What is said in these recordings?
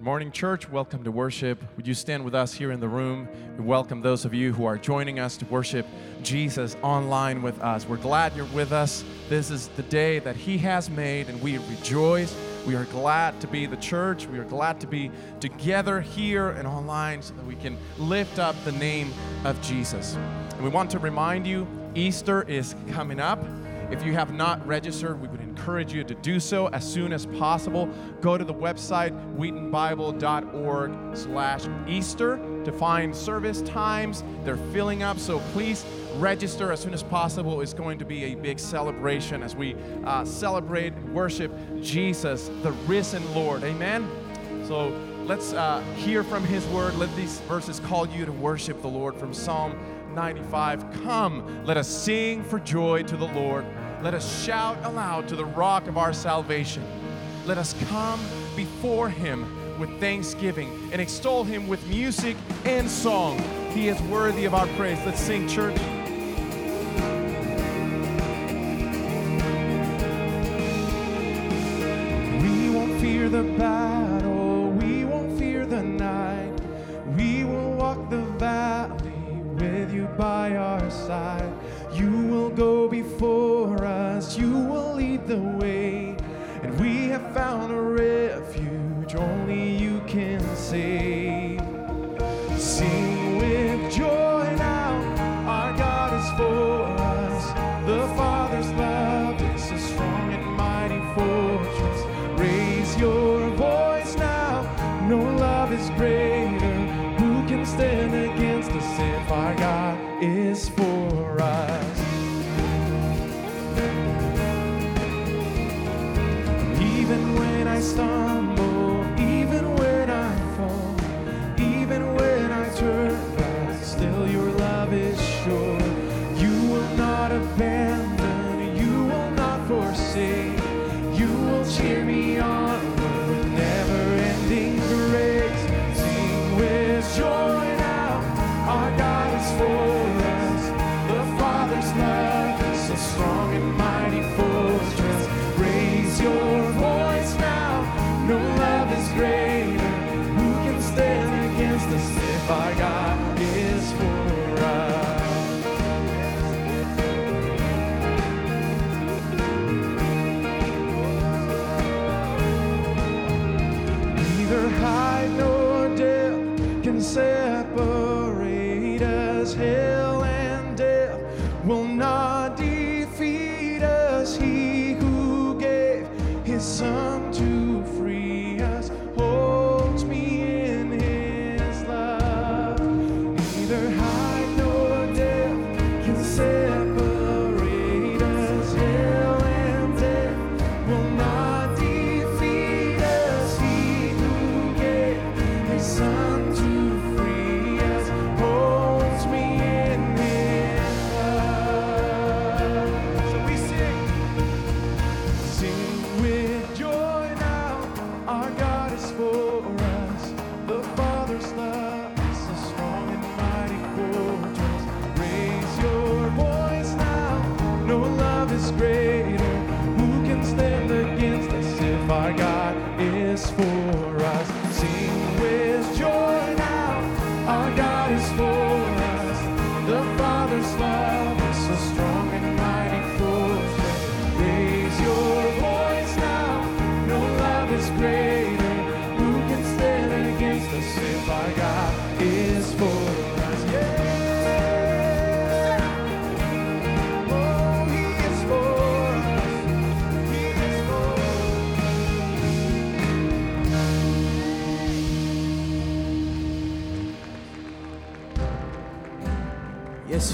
Good morning, church. Welcome to worship. Would you stand with us here in the room? We welcome those of you who are joining us to worship Jesus online with us. We're glad you're with us. This is the day that He has made, and we rejoice. We are glad to be the church. We are glad to be together here and online so that we can lift up the name of Jesus. And we want to remind you Easter is coming up. If you have not registered, we would encourage you to do so as soon as possible. Go to the website wheatonbible.org slash Easter to find service times. They're filling up, so please register as soon as possible. It's going to be a big celebration as we uh, celebrate worship Jesus, the risen Lord. Amen. So let's uh, hear from his word. Let these verses call you to worship the Lord from Psalm 95. Come, let us sing for joy to the Lord. Let us shout aloud to the rock of our salvation. Let us come before him with thanksgiving and extol him with music and song. He is worthy of our praise. Let's sing, church. We won't fear the battle, we won't fear the night. We will walk the valley with you by our side. You will go before us, you will lead the way. And we have found a refuge only you can save.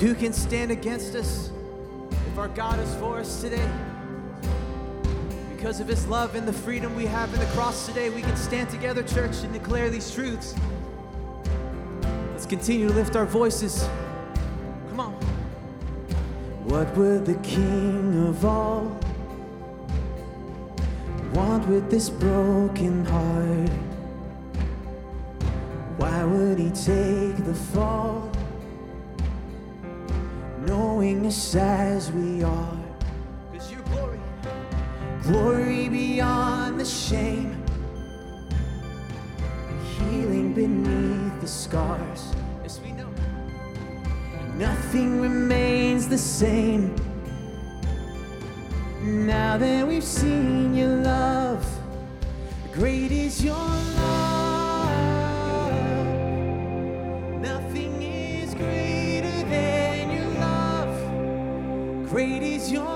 Who can stand against us if our God is for us today? Because of his love and the freedom we have in the cross today, we can stand together, church, and declare these truths. Let's continue to lift our voices. Come on. What would the King of all want with this broken heart? Why would he take the fall? Knowing us as we are. Cause your glory, glory beyond the shame. Healing beneath the scars. Yes, we know. Nothing remains the same. Now that we've seen your love, great is your love. Great is your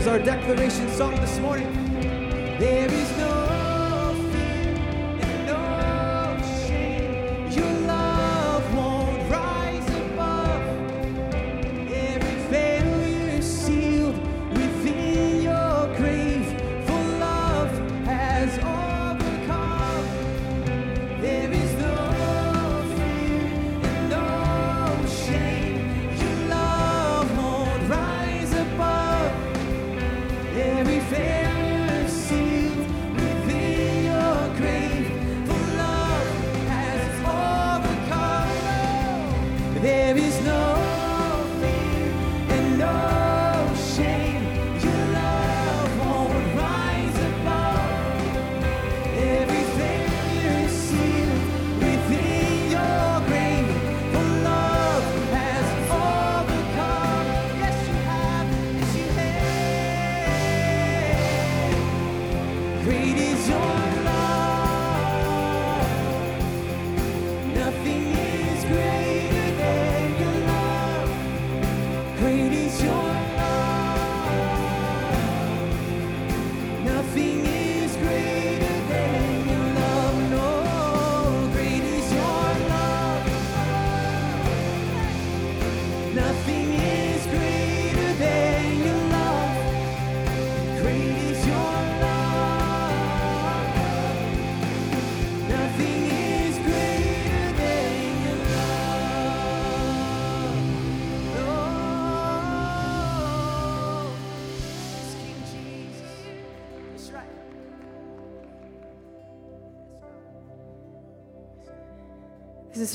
is our declaration song this morning. There is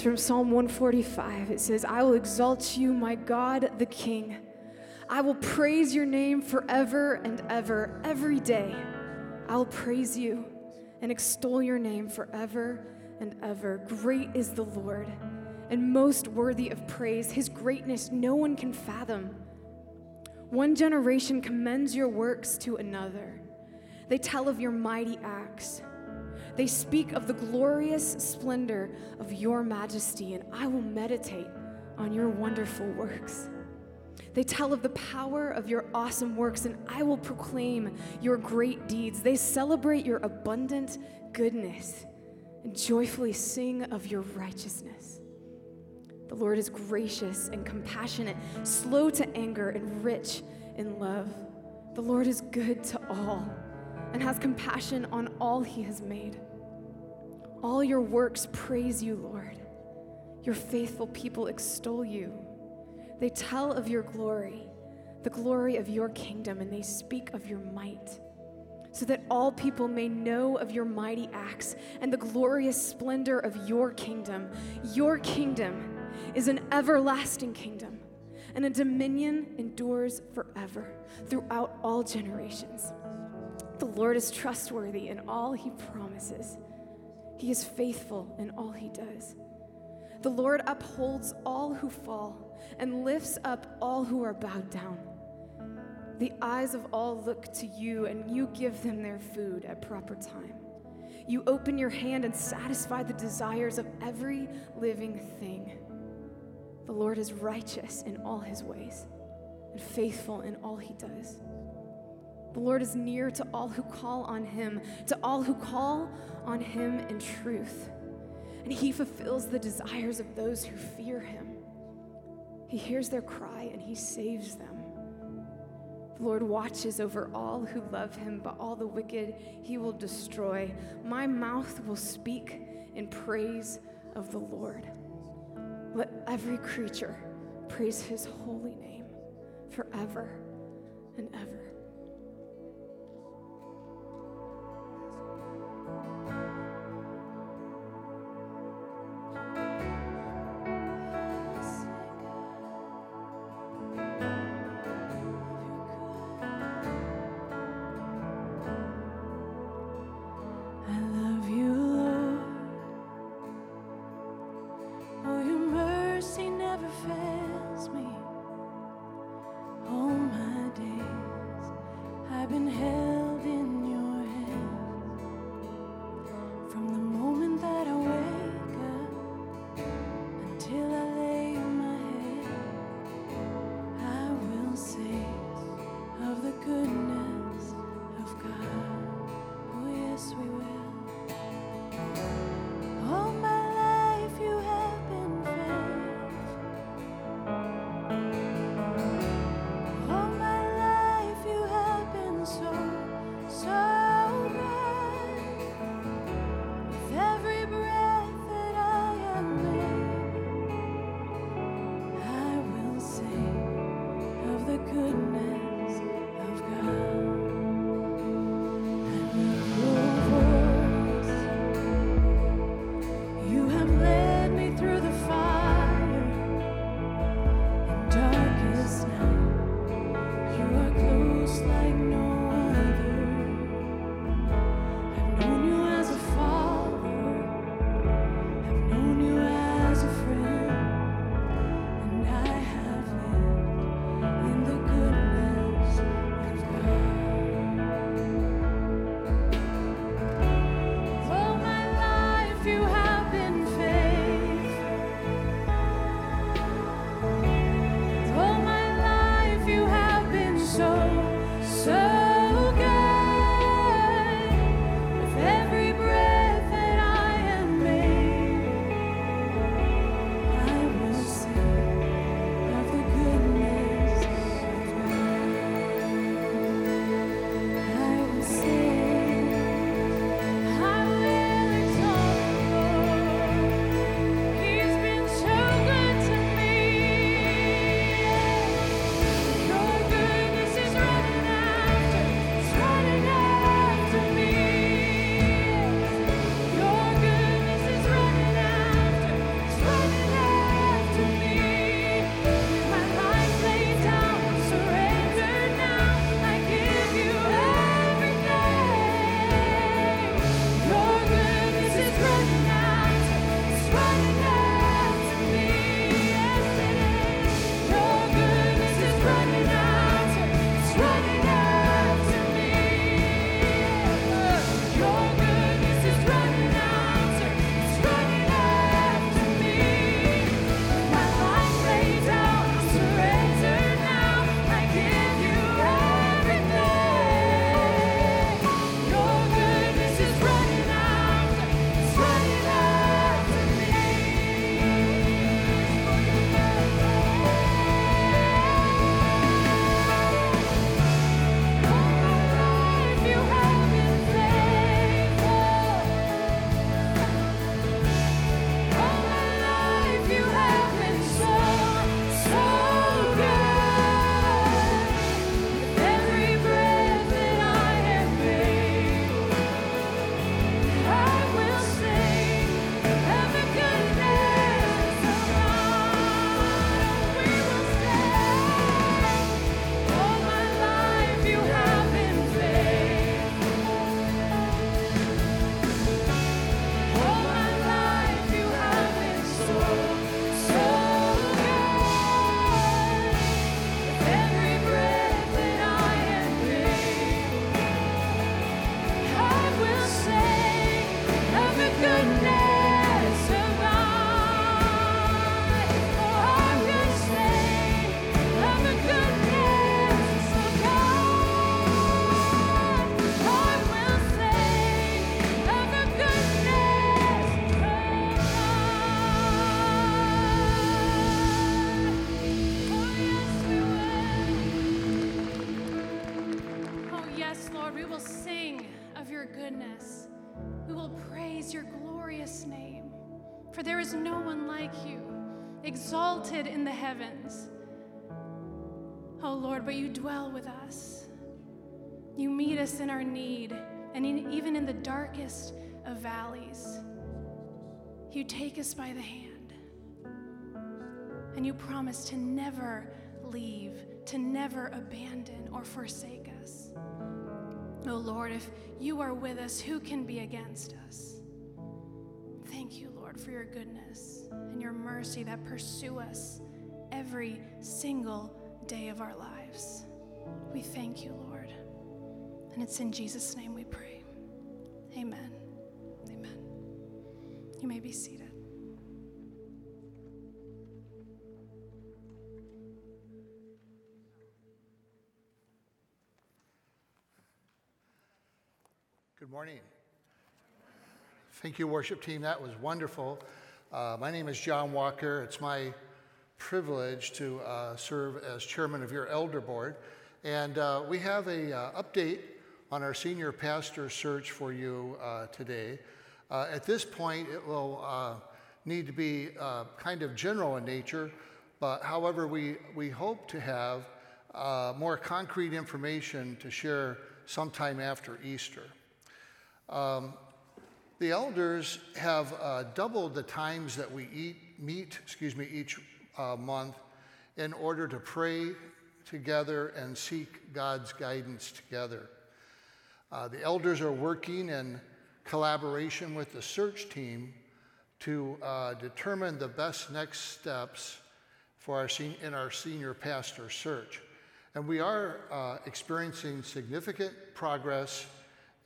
from Psalm 145. It says, I will exalt you, my God, the King. I will praise your name forever and ever, every day. I will praise you and extol your name forever and ever. Great is the Lord and most worthy of praise. His greatness no one can fathom. One generation commends your works to another. They tell of your mighty acts. They speak of the glorious splendor of your majesty, and I will meditate on your wonderful works. They tell of the power of your awesome works, and I will proclaim your great deeds. They celebrate your abundant goodness and joyfully sing of your righteousness. The Lord is gracious and compassionate, slow to anger, and rich in love. The Lord is good to all and has compassion on all he has made. All your works praise you, Lord. Your faithful people extol you. They tell of your glory, the glory of your kingdom, and they speak of your might, so that all people may know of your mighty acts and the glorious splendor of your kingdom. Your kingdom is an everlasting kingdom, and a dominion endures forever throughout all generations. The Lord is trustworthy in all he promises, he is faithful in all he does. The Lord upholds all who fall and lifts up all who are bowed down. The eyes of all look to you, and you give them their food at proper time. You open your hand and satisfy the desires of every living thing. The Lord is righteous in all his ways and faithful in all he does. The Lord is near to all who call on him, to all who call on him in truth. And he fulfills the desires of those who fear him. He hears their cry and he saves them. The Lord watches over all who love him, but all the wicked he will destroy. My mouth will speak in praise of the Lord. Let every creature praise his holy name forever and ever. Sing of your goodness. We will praise your glorious name. For there is no one like you, exalted in the heavens. Oh Lord, but you dwell with us. You meet us in our need, and in, even in the darkest of valleys. You take us by the hand, and you promise to never leave, to never abandon or forsake us. Oh Lord, if you are with us, who can be against us? Thank you, Lord, for your goodness and your mercy that pursue us every single day of our lives. We thank you, Lord. And it's in Jesus' name we pray. Amen. Amen. You may be seated. Good morning. Thank you, worship team. That was wonderful. Uh, my name is John Walker. It's my privilege to uh, serve as chairman of your elder board. And uh, we have a uh, update on our senior pastor search for you uh, today. Uh, at this point, it will need to be kind of general in nature, but however, we, we hope to have more concrete information to share sometime after Easter. Um, the elders have uh, doubled the times that we eat, meet, excuse me, each uh, month in order to pray together and seek God's guidance together. Uh, the elders are working in collaboration with the search team to uh, determine the best next steps for our sen- in our senior pastor search. And we are uh, experiencing significant progress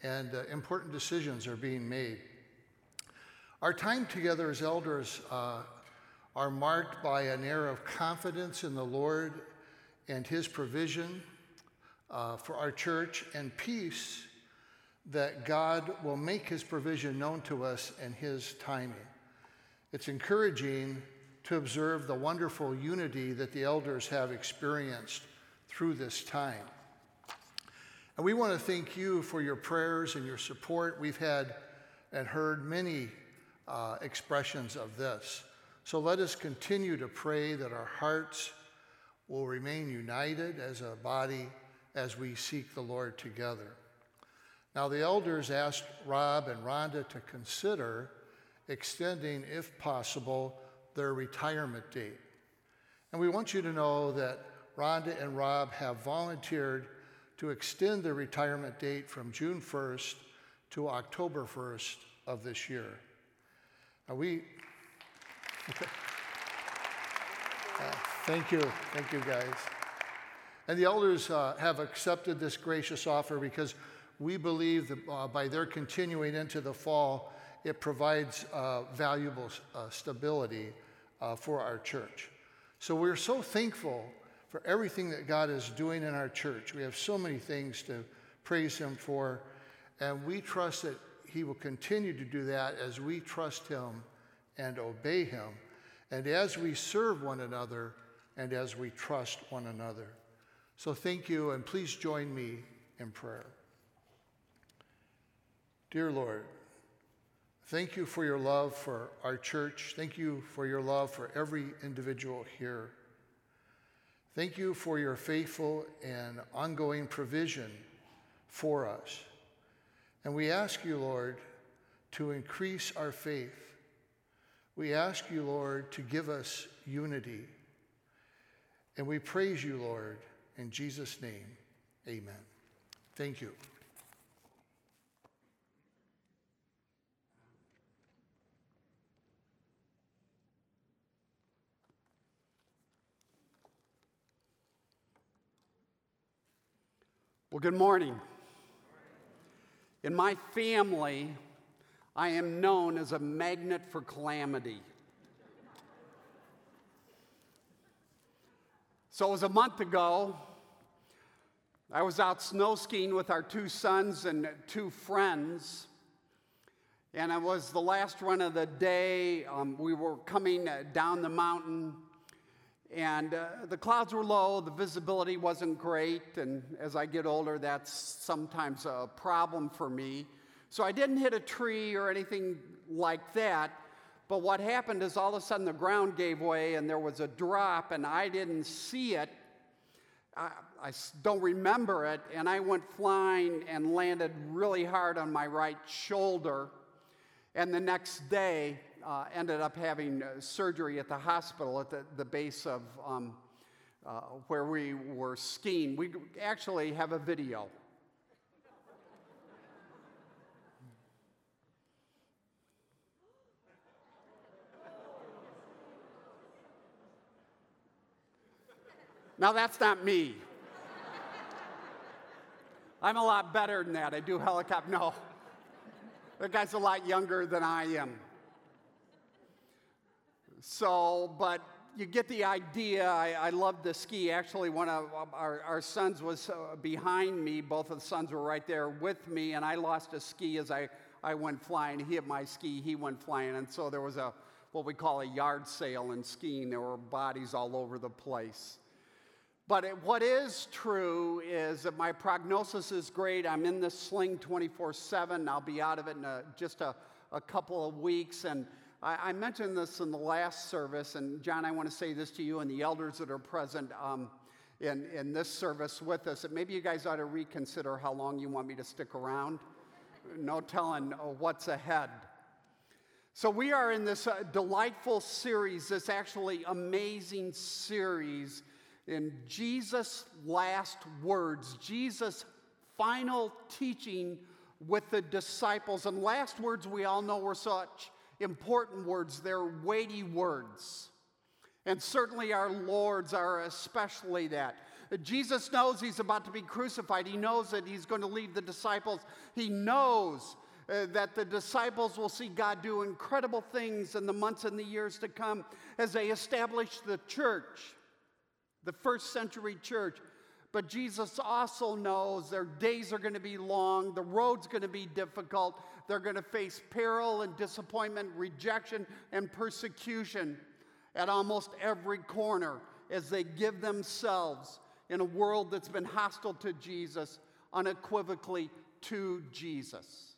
and uh, important decisions are being made. Our time together as elders uh, are marked by an air of confidence in the Lord and His provision uh, for our church and peace that God will make His provision known to us in His timing. It's encouraging to observe the wonderful unity that the elders have experienced through this time. And we want to thank you for your prayers and your support. We've had and heard many uh, expressions of this. So let us continue to pray that our hearts will remain united as a body as we seek the Lord together. Now, the elders asked Rob and Rhonda to consider extending, if possible, their retirement date. And we want you to know that Rhonda and Rob have volunteered to extend the retirement date from June 1st to October 1st of this year. Now, we. Uh, thank you. Thank you, guys. And the elders uh, have accepted this gracious offer because we believe that uh, by their continuing into the fall, it provides uh, valuable uh, stability uh, for our church. So we're so thankful for everything that God is doing in our church. We have so many things to praise Him for, and we trust that He will continue to do that as we trust Him and obey Him, and as we serve one another and as we trust one another. So thank you, and please join me in prayer. Dear Lord, thank you for your love for our church. Thank you for your love for every individual here. Thank you for your faithful and ongoing provision for us. And we ask you, Lord, to increase our faith. We ask you, Lord, to give us unity. And we praise you, Lord, in Jesus' name. Amen. Thank you. Well, good morning. In my family, I am known as a magnet for calamity. So it was a month ago. I was out snow skiing with our two sons and two friends. And it was the last run of the day. Um, we were coming down the mountain. And uh, the clouds were low, the visibility wasn't great, and as I get older, that's sometimes a problem for me. So I didn't hit a tree or anything like that. But what happened is all of a sudden the ground gave way and there was a drop, and I didn't see it. I, I don't remember it, and I went flying and landed really hard on my right shoulder. And the next day, uh, ended up having uh, surgery at the hospital at the, the base of um, uh, where we were skiing. We actually have a video. Now, that's not me. I'm a lot better than that. I do helicopter. No. That guy's a lot younger than I am. So, but you get the idea. I, I love to ski. Actually, one of our, our sons was uh, behind me. Both of the sons were right there with me, and I lost a ski as I, I went flying. He hit my ski, he went flying. And so there was a what we call a yard sale in skiing. There were bodies all over the place. But it, what is true is that my prognosis is great. I'm in this sling 24 7. I'll be out of it in a, just a, a couple of weeks. And I, I, mentioned this in the last service. And John, I want to say this to you and the elders that are present um, in, in this service with us. That maybe you guys ought to reconsider how long you want me to stick around. No telling uh, what's ahead. So, we are in this uh, delightful series, this actually amazing series in Jesus' last words, Jesus' final teaching with the disciples. And last words we all know were such important words, they're weighty words. And certainly our Lord's are especially that. Jesus knows he's about to be crucified. He knows that he's going to leave the disciples. He knows uh, that the disciples will see God do incredible things in the months and the years to come as they establish the church the first century church. But Jesus also knows their days are going to be long, the road's going to be difficult, they're going to face peril and disappointment, rejection and persecution at almost every corner as they give themselves in a world that's been hostile to Jesus, unequivocally to Jesus.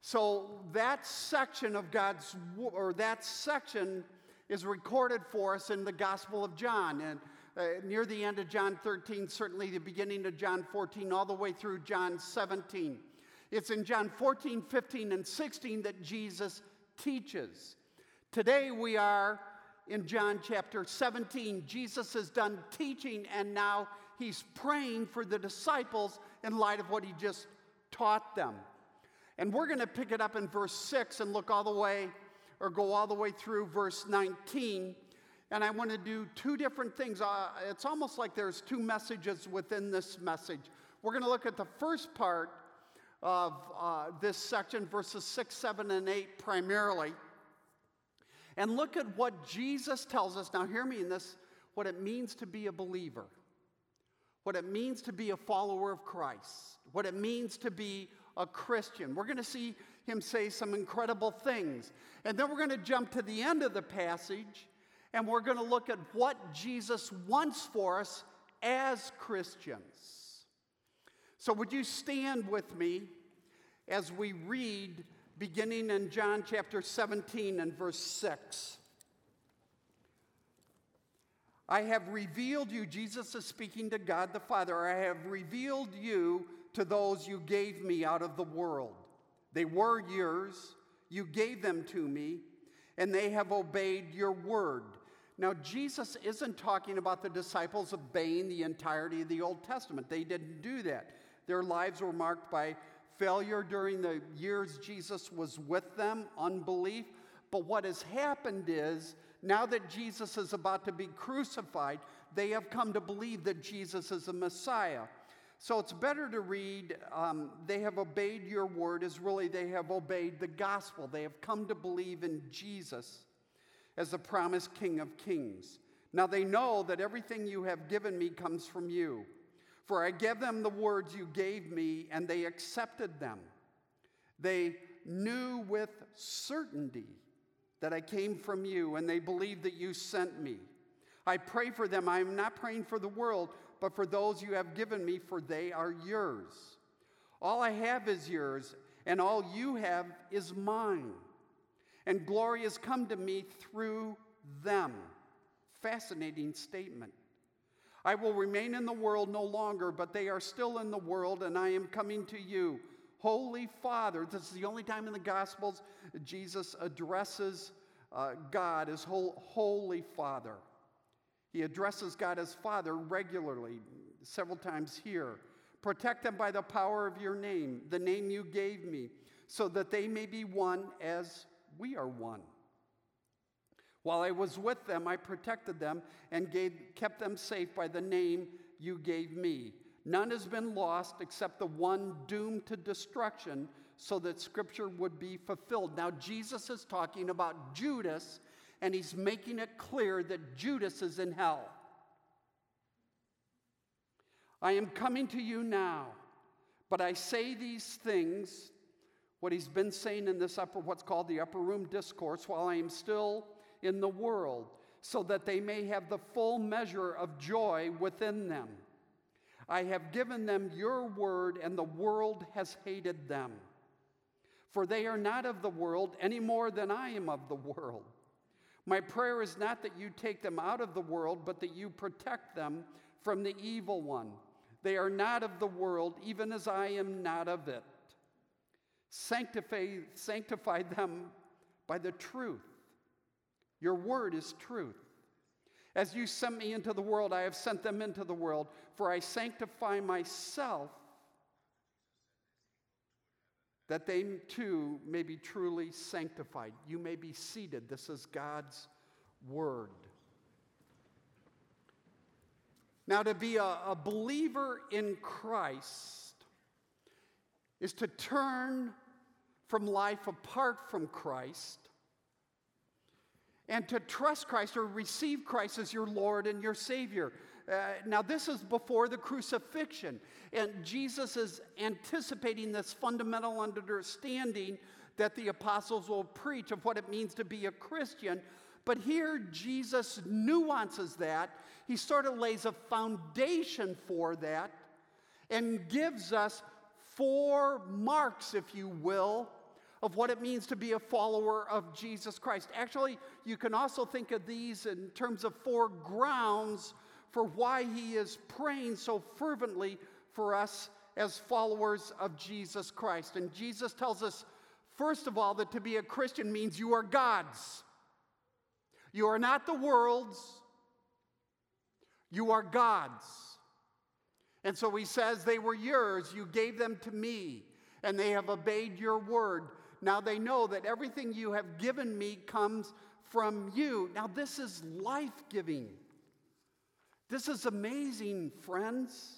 So that section of God's, or that section is recorded for us in the Gospel of John. And uh, near the end of John 13, certainly the beginning of John 14, all the way through John 17. It's in John 14, 15, and 16 that Jesus teaches. Today we are in John chapter 17. Jesus has done teaching and now he's praying for the disciples in light of what he just taught them. And we're going to pick it up in verse 6 and look all the way, or go all the way through verse 19 and I want to do two different things. Uh, it's almost like there's two messages within this message. We're going to look at the first part of uh, this section, verses 6, 7, and 8 primarily, and look at what Jesus tells us. Now, hear me in this what it means to be a believer, what it means to be a follower of Christ, what it means to be a Christian. We're going to see him say some incredible things. And then we're going to jump to the end of the passage and we're going to look at what Jesus wants for us as Christians. So, would you stand with me as we read beginning in John chapter 17 and verse 6? I have revealed you, Jesus is speaking to God the Father, I have revealed you to those you gave me out of the world. They were yours, you gave them to me, and they have obeyed your word. Now, Jesus isn't talking about the disciples obeying the entirety of the Old Testament. They didn't do that. Their lives were marked by failure during the years Jesus was with them, unbelief. But what has happened is now that Jesus is about to be crucified, they have come to believe that Jesus is the Messiah. So it's better to read, um, they have obeyed your word, is really they have obeyed the gospel. They have come to believe in Jesus as the promised King of Kings. Now they know that everything you have given me comes from you. For I gave them the words you gave me, and they accepted them. They knew with certainty that I came from you, and they believed that you sent me. I pray for them. I am not praying for the world, but for those you have given me, for they are yours. All I have is yours, and all you have is mine. And glory has come to me through them. Fascinating statement. I will remain in the world no longer, but they are still in the world, and I am coming to you. Holy Father, this is the only time in the Gospels Jesus addresses uh, God as Holy Father. He addresses God as Father regularly, several times here. Protect them by the power of your name, the name you gave me, so that they may be one as we are one. While I was with them, I protected them and gave, kept them safe by the name you gave me. None has been lost except the one doomed to destruction, so that scripture would be fulfilled. Now, Jesus is talking about Judas and he's making it clear that Judas is in hell. I am coming to you now, but I say these things, what he's been saying in this upper, what's called the upper room discourse, while I am still in the world, so that they may have the full measure of joy within them. I have given them your word, and the world has hated them. For they are not of the world any more than I am of the world. My prayer is not that you take them out of the world, but that you protect them from the evil one. They are not of the world, even as I am not of it. Sanctify, sanctify them by the truth. Your word is truth. As you sent me into the world, I have sent them into the world, for I sanctify myself that they too may be truly sanctified. You may be seated. This is God's word. Now, to be a, a believer in Christ is to turn from life apart from Christ and to trust Christ or receive Christ as your Lord and your Savior. Uh, now, this is before the crucifixion, and Jesus is anticipating this fundamental understanding that the apostles will preach of what it means to be a Christian. But here, Jesus nuances that. He sort of lays a foundation for that and gives us four marks, if you will, of what it means to be a follower of Jesus Christ. Actually, you can also think of these in terms of four grounds for why he is praying so fervently for us as followers of Jesus Christ. And Jesus tells us, first of all, that to be a Christian means you are God's. You are not the world's, you are God's. And so he says, They were yours, you gave them to me, and they have obeyed your word. Now they know that everything you have given me comes from you. Now, this is life giving. This is amazing, friends.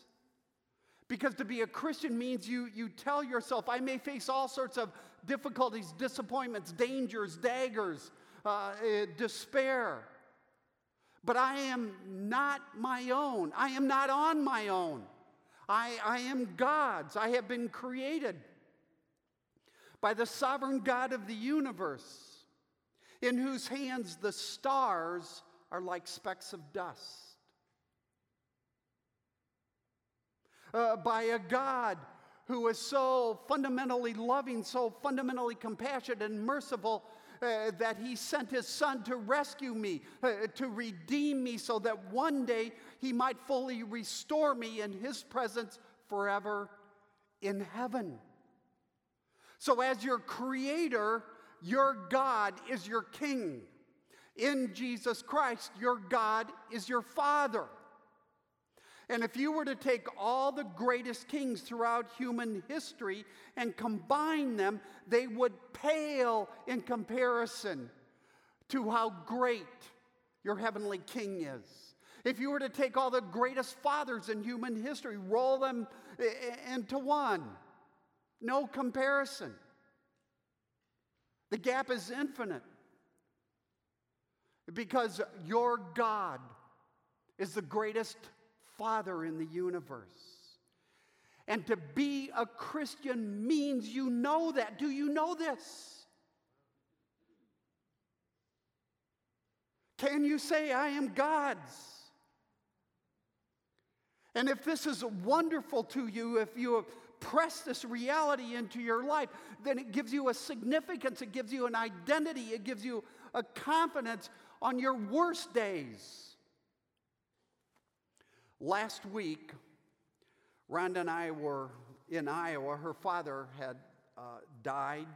Because to be a Christian means you, you tell yourself, I may face all sorts of difficulties, disappointments, dangers, daggers, uh, uh, despair. But I am not my own. I am not on my own. I, I am God's. I have been created by the sovereign God of the universe, in whose hands the stars are like specks of dust. Uh, by a God who is so fundamentally loving, so fundamentally compassionate and merciful uh, that he sent his son to rescue me, uh, to redeem me, so that one day he might fully restore me in his presence forever in heaven. So, as your creator, your God is your king. In Jesus Christ, your God is your father. And if you were to take all the greatest kings throughout human history and combine them, they would pale in comparison to how great your heavenly king is. If you were to take all the greatest fathers in human history, roll them into one, no comparison. The gap is infinite because your God is the greatest Father in the universe. And to be a Christian means you know that. Do you know this? Can you say, I am God's? And if this is wonderful to you, if you press this reality into your life, then it gives you a significance, it gives you an identity, it gives you a confidence on your worst days. Last week, Rhonda and I were in Iowa. Her father had uh, died.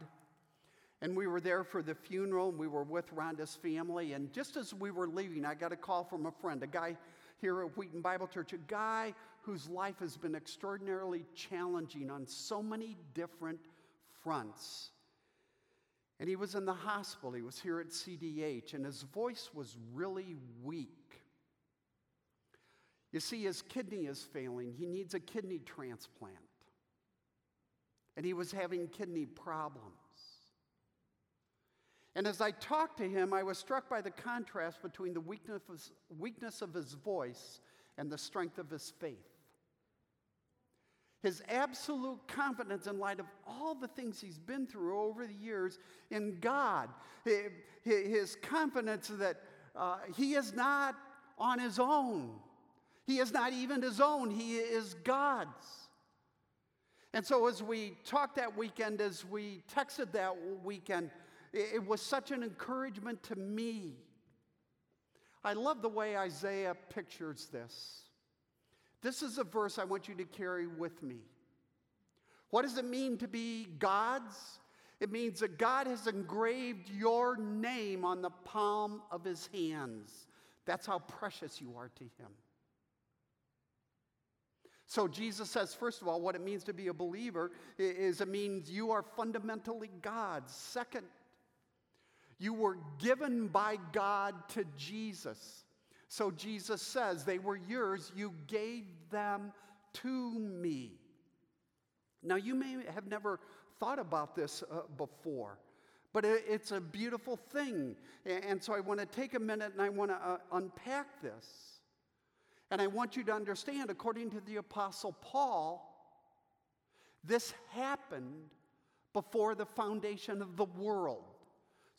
And we were there for the funeral. and We were with Rhonda's family. And just as we were leaving, I got a call from a friend, a guy here at Wheaton Bible Church, a guy whose life has been extraordinarily challenging on so many different fronts. And he was in the hospital, he was here at CDH, and his voice was really weak. You see, his kidney is failing. He needs a kidney transplant. And he was having kidney problems. And as I talked to him, I was struck by the contrast between the weakness of his, voice and the strength of his faith. His absolute confidence in light of all the things he's been through over the years in God. His confidence that uh, he is not on his own. He is not even his own, he is God's. And so, as we talked that weekend, as we texted that weekend, it was such an encouragement to me. I love the way Isaiah pictures this. This is a verse I want you to carry with me. What does it mean to be God's? It means that God has engraved your name on the palm of his hands. That's how precious you are to him. So Jesus says, first of all, what it means to be a believer is it means you are fundamentally God's. Second, you were given by God to Jesus. So Jesus says, They were yours, you gave them to me. Now, you may have never thought about this uh, before, but it's a beautiful thing. And so I want to take a minute and I want to uh, unpack this. And I want you to understand, according to the Apostle Paul, this happened before the foundation of the world.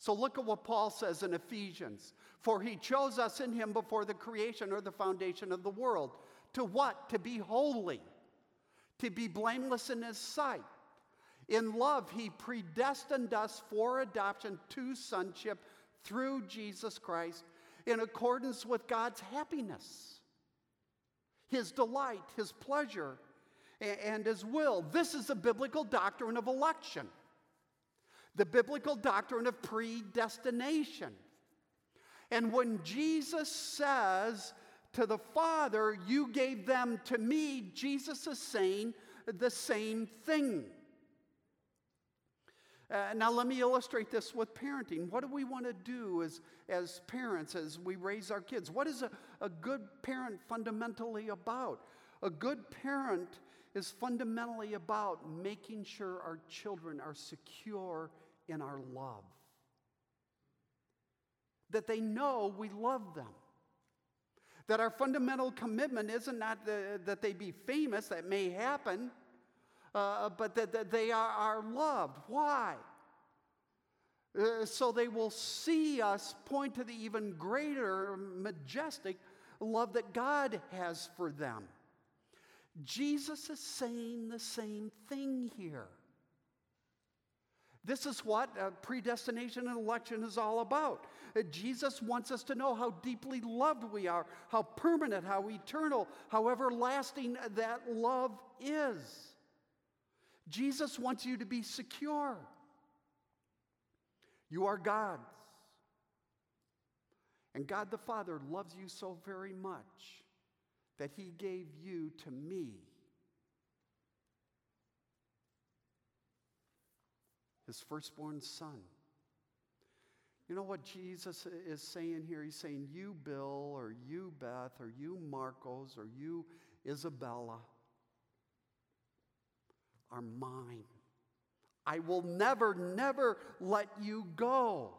So look at what Paul says in Ephesians. For he chose us in him before the creation or the foundation of the world. To what? To be holy, to be blameless in his sight. In love, he predestined us for adoption to sonship through Jesus Christ in accordance with God's happiness his delight, his pleasure, and his will. This is the biblical doctrine of election, the biblical doctrine of predestination. And when Jesus says to the Father, You gave them to me, Jesus is saying the same thing. Uh, now, let me illustrate this with parenting. What do we want to do as, as parents as we raise our kids? What is a, a good parent fundamentally about? A good parent is fundamentally about making sure our children are secure in our love, that they know we love them. That our fundamental commitment isn't not the, that they be famous, that may happen, uh, but that, that they are, are loved. Why? Uh, so they will see us point to the even greater, majestic love that God has for them. Jesus is saying the same thing here. This is what uh, predestination and election is all about. Uh, Jesus wants us to know how deeply loved we are, how permanent, how eternal, how everlasting that love is. Jesus wants you to be secure. You are God's. And God the Father loves you so very much that He gave you to me. His firstborn son. You know what Jesus is saying here? He's saying, You, Bill, or you, Beth, or you, Marcos, or you, Isabella are mine. I will never, never let you go.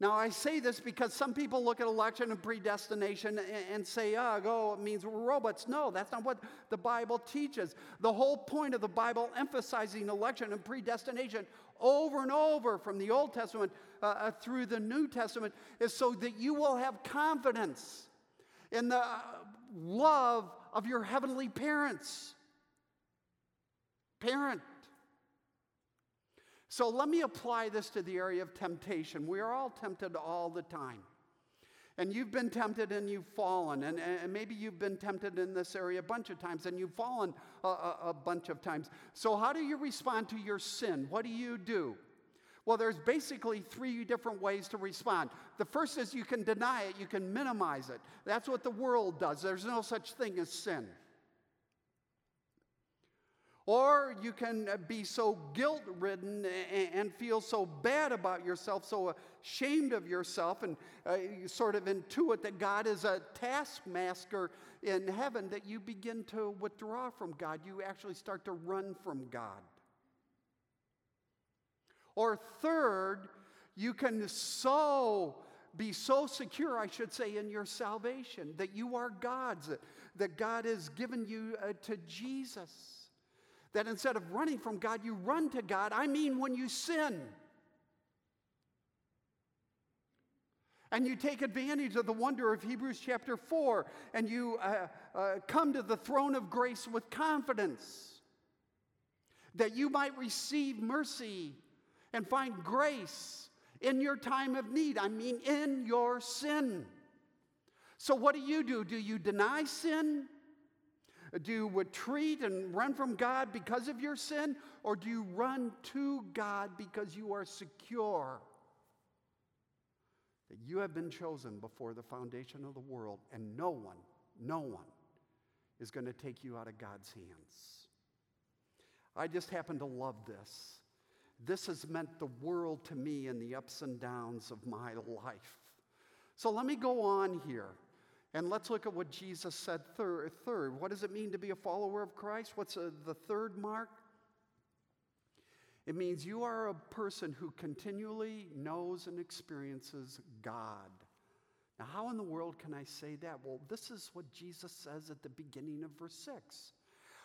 Now, I say this because some people look at election and predestination and, say, oh, go, it means we're robots. No, that's not what the Bible teaches. The whole point of the Bible emphasizing election and predestination over and over from the Old Testament uh, uh, through the New Testament is so that you will have confidence in the love of your heavenly parents. Parent. So let me apply this to the area of temptation. We are all tempted all the time. And you've been tempted and you've fallen. And, and maybe you've been tempted in this area a bunch of times and you've fallen a, a, a bunch of times. So, how do you respond to your sin? What do you do? Well, there's basically three different ways to respond. The first is you can deny it, you can minimize it. That's what the world does. There's no such thing as sin. Or you can be so guilt ridden and feel so bad about yourself, so ashamed of yourself, and uh, sort of intuit that God is a taskmaster in heaven that you begin to withdraw from God. You actually start to run from God. Or third, you can so be so secure, I should say, in your salvation that you are God's, that God has given you uh, to Jesus that instead of running from God, you run to God. I mean, when you sin. And you take advantage of the wonder of Hebrews chapter 4, and you uh, uh, come to the throne of grace with confidence that you might receive mercy and find grace in your time of need. I mean, in your sin. So, what do you do? Do you deny sin? Do you retreat and run from God because of your sin? Or do you run to God because you are secure that you have been chosen before the foundation of the world and no one, no one is going to take you out of God's hands? I just happen to love this. This has meant the world to me in the ups and downs of my life. So let me go on here. And let's look at what Jesus said third. third. What does it mean to be a follower of Christ? What's a, uh, the third mark? It means you are a person who continually knows and experiences God. Now, how in the world can I say that? Well, this is what Jesus says at the beginning of verse 6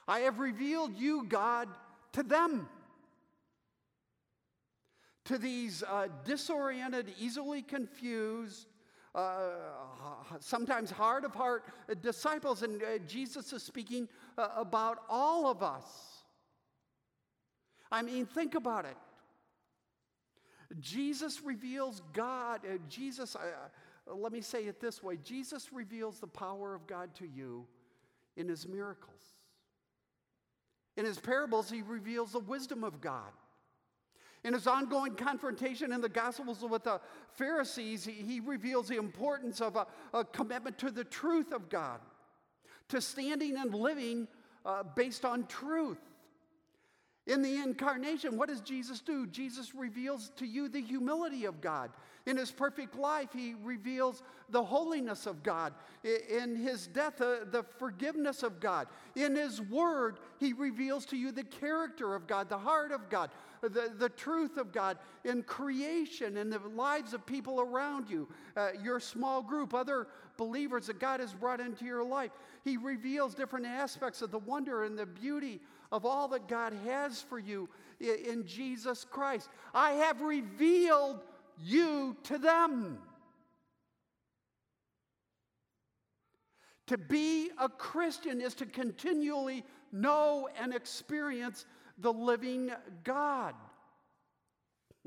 I have revealed you, God, to them. To these uh, disoriented, easily confused, uh, sometimes hard of heart disciples, and uh, Jesus is speaking uh, about all of us. I mean, think about it. Jesus reveals God. Uh, Jesus, uh, let me say it this way Jesus reveals the power of God to you in his miracles. In his parables, he reveals the wisdom of God. In his ongoing confrontation in the Gospels with the Pharisees, he, reveals the importance of a, a, commitment to the truth of God, to standing and living uh, based on truth. In the incarnation, what does Jesus do? Jesus reveals to you the humility of God. In his perfect life, he reveals the holiness of God. In his death, uh, the forgiveness of God. In his word, he reveals to you the character of God, the heart of God, the, the truth of God in creation and the lives of people around you, uh, your small group, other believers that God has brought into your life. He reveals different aspects of the wonder and the beauty of all that God has for you in, in Jesus Christ. I have revealed you to them. To be a Christian is to continually know and experience the living God.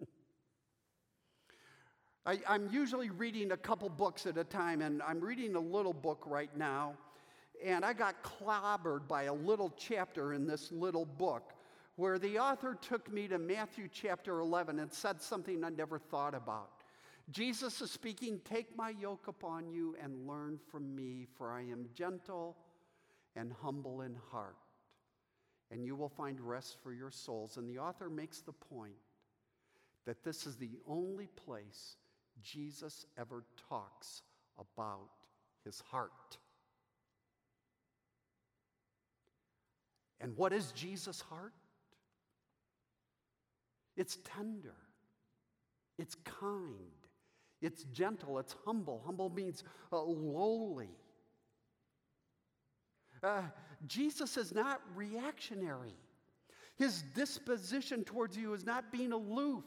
I, am usually reading a couple books at a time, and I'm reading a little book right now. And I got clobbered by a little chapter in this little book where the author took me to Matthew chapter 11 and said something I never thought about. Jesus is speaking, Take my yoke upon you and learn from me, for I am gentle and humble in heart, and you will find rest for your souls. And the author makes the point that this is the only place Jesus ever talks about his heart. And what is Jesus' heart? It's tender, it's kind, It's gentle, it's humble. Humble means uh, lowly. Uh, Jesus is not reactionary. His disposition towards you is not being aloof,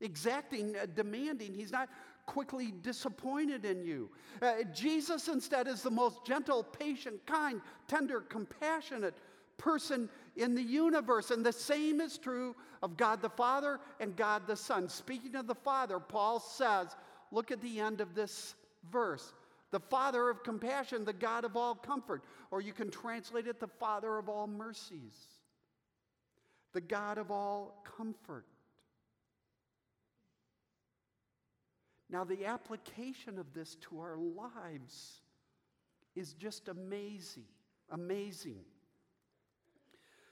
exacting, uh, demanding. He's not quickly disappointed in you. Uh, Jesus, instead, is the most gentle, patient, kind, tender, compassionate person in the universe. And the same is true of God the Father and God the Son. Speaking of the Father, Paul says, look at the end of this verse the Father of compassion, the God of all comfort. Or you can translate it the Father of all mercies, the God of all comfort. Now, the application of this to our lives is just amazing. Amazing.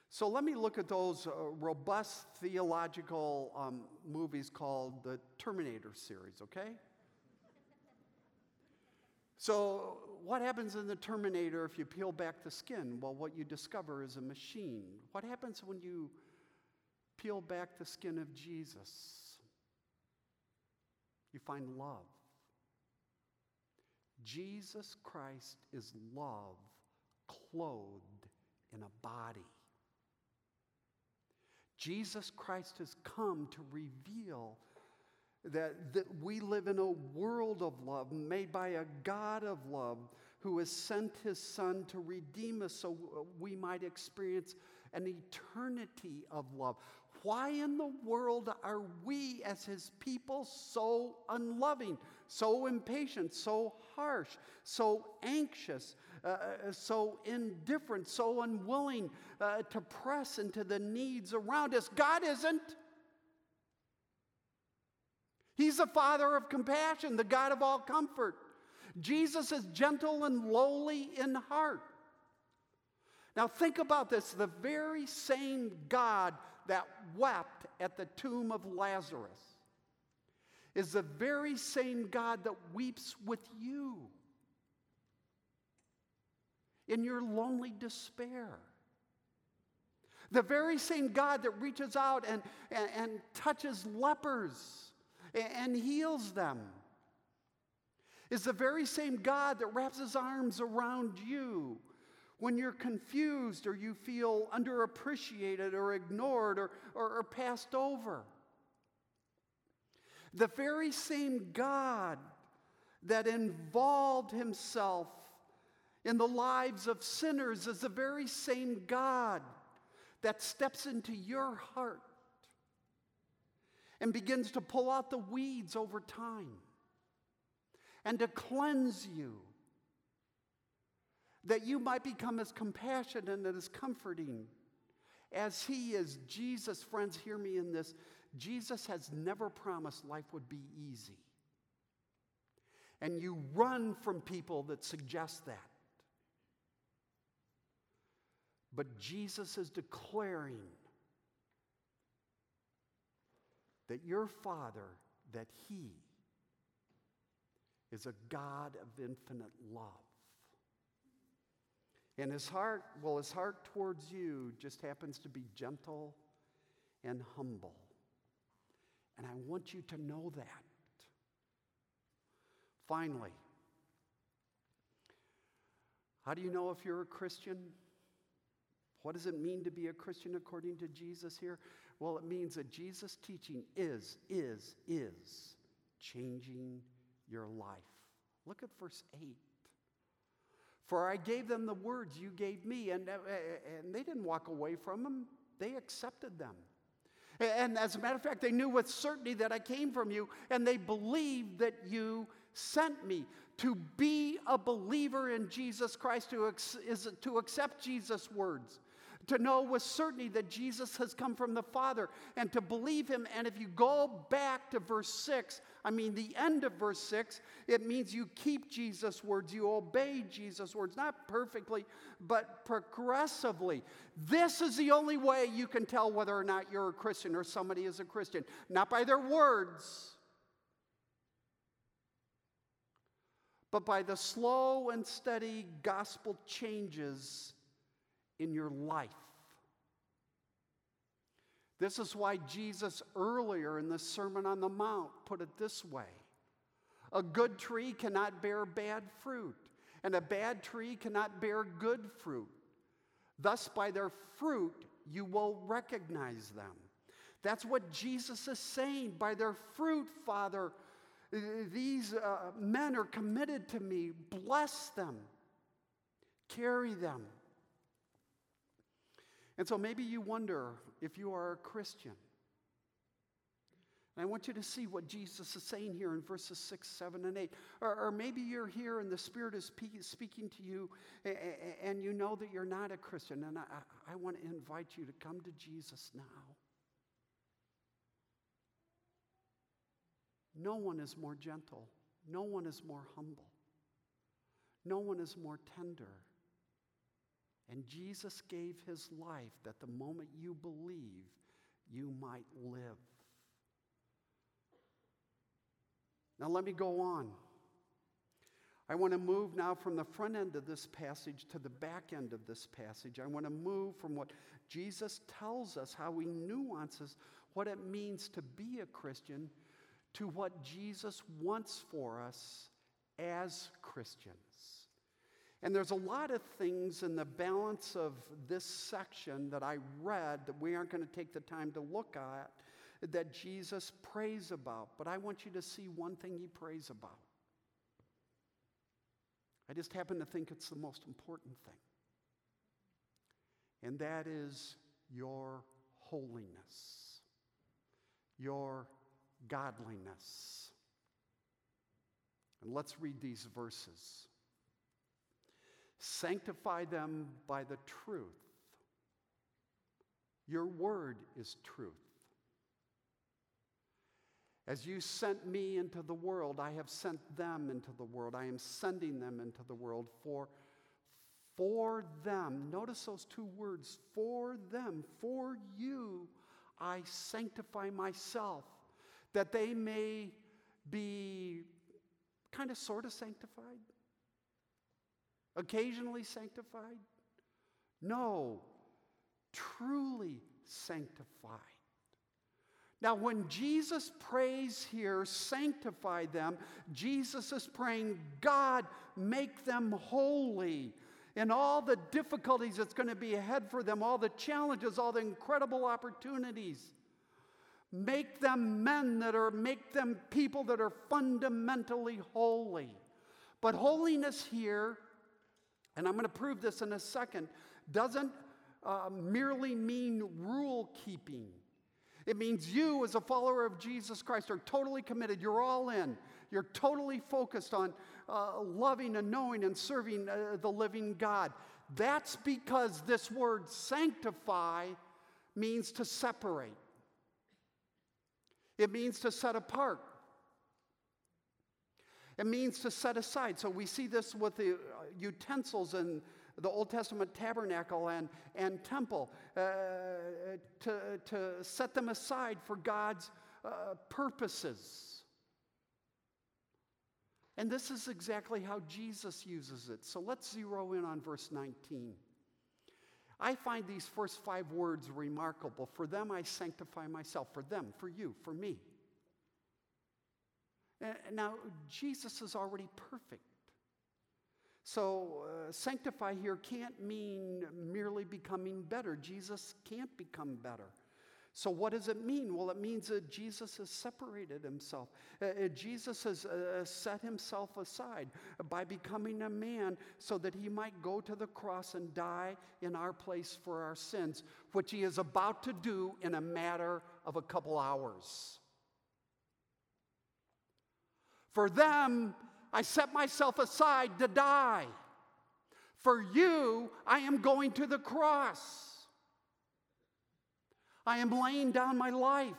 So let me look at those uh, robust theological um, movies called the Terminator series, okay? So, what happens in the Terminator if you peel back the skin? Well, what you discover is a machine. What happens when you peel back the skin of Jesus? You find love. Jesus Christ is love clothed in a body. Jesus Christ has come to reveal that, that we live in a world of love made by a God of love who has sent his Son to redeem us so we might experience an eternity of love. Why in the world are we, as his people, so unloving, so impatient, so harsh, so anxious, uh, uh, so indifferent, so unwilling uh, to press into the needs around us? God isn't. He's the Father of compassion, the God of all comfort. Jesus is gentle and lowly in heart. Now, think about this the very same God that wept at the tomb of Lazarus is the very same God that weeps with you in your lonely despair. The very same God that reaches out and, and, and touches lepers and heals them is the very same God that wraps his arms around you when you're confused or you feel underappreciated or ignored or, or, or passed over. The very same God that involved himself in the lives of sinners is the very same God that steps into your heart and begins to pull out the weeds over time and to cleanse you that you might become as compassionate and as comforting as He is. Jesus, friends, hear me in this. Jesus has never promised life would be easy. And you run from people that suggest that. But Jesus is declaring that your Father, that He is a God of infinite love. And his heart, well, his heart towards you just happens to be gentle and humble. And I want you to know that. Finally, how do you know if you're a Christian? What does it mean to be a Christian according to Jesus here? Well, it means that Jesus' teaching is, is, is changing your life. Look at verse 8. For I gave them the words you gave me, and, uh, and they didn't walk away from them, they accepted them. And as a matter of fact, they knew with certainty that I came from you, and they believed that you sent me. To be a believer in Jesus Christ to ex- is to accept Jesus' words, to know with certainty that Jesus has come from the Father and to believe him. And if you go back to verse 6, I mean, the end of verse 6, it means you keep Jesus' words, you obey Jesus' words, not perfectly, but progressively. This is the only way you can tell whether or not you're a Christian or somebody is a Christian, not by their words. But by the slow and steady gospel changes in your life. This is why Jesus earlier in the Sermon on the Mount put it this way A good tree cannot bear bad fruit, and a bad tree cannot bear good fruit. Thus, by their fruit, you will recognize them. That's what Jesus is saying. By their fruit, Father, these uh, men are committed to me. Bless them, carry them. And so maybe you wonder if you are a Christian. And I want you to see what Jesus is saying here in verses 6, 7, and 8. Or, or maybe you're here and the Spirit is speaking to you and you know that you're not a Christian. And I, I want to invite you to come to Jesus now. No one is more gentle, no one is more humble, no one is more tender. And Jesus gave his life that the moment you believe, you might live. Now, let me go on. I want to move now from the front end of this passage to the back end of this passage. I want to move from what Jesus tells us, how he nuances what it means to be a Christian, to what Jesus wants for us as Christians. And there's a lot of things in the balance of this section that I read that we aren't going to take the time to look at that Jesus prays about. But I want you to see one thing he prays about. I just happen to think it's the most important thing. And that is your holiness, your godliness. And let's read these verses. Sanctify them by the truth. Your word is truth. As you sent me into the world, I have sent them into the world. I am sending them into the world for for them. Notice those two words, for them, for you I sanctify myself, that they may be kind of sort of sanctified, occasionally sanctified. No, truly sanctified. Now, when Jesus prays here, sanctify them, Jesus is praying, God, make them holy. In all the difficulties that's going to be ahead for them, all the challenges, all the incredible opportunities. Make them men that are, make them people that are fundamentally holy. But holiness here, and I'm going to prove this in a second, doesn't uh, merely mean rule keeping. It means you, as a follower of Jesus Christ, are totally committed. You're all in. You're totally focused on uh, loving and knowing and serving uh, the living God. That's because this word sanctify means to separate, it means to set apart. It means to set aside. So we see this with the uh, utensils and the Old Testament tabernacle and, and temple, uh, to, to set them aside for God's uh, purposes. And this is exactly how Jesus uses it. So let's zero in on verse 19. I find these first five words remarkable. For them I sanctify myself. For them, for you, for me. Now, Jesus is already perfect. So, uh, sanctify here can't mean merely becoming better. Jesus can't become better. So, what does it mean? Well, it means that Jesus has separated himself. Uh, uh Jesus has uh, set himself aside by becoming a man so that he might go to the cross and die in our place for our sins, which he is about to do in a matter of a couple hours. For them, I set myself aside to die. For you, I am going to the cross. I am laying down my life.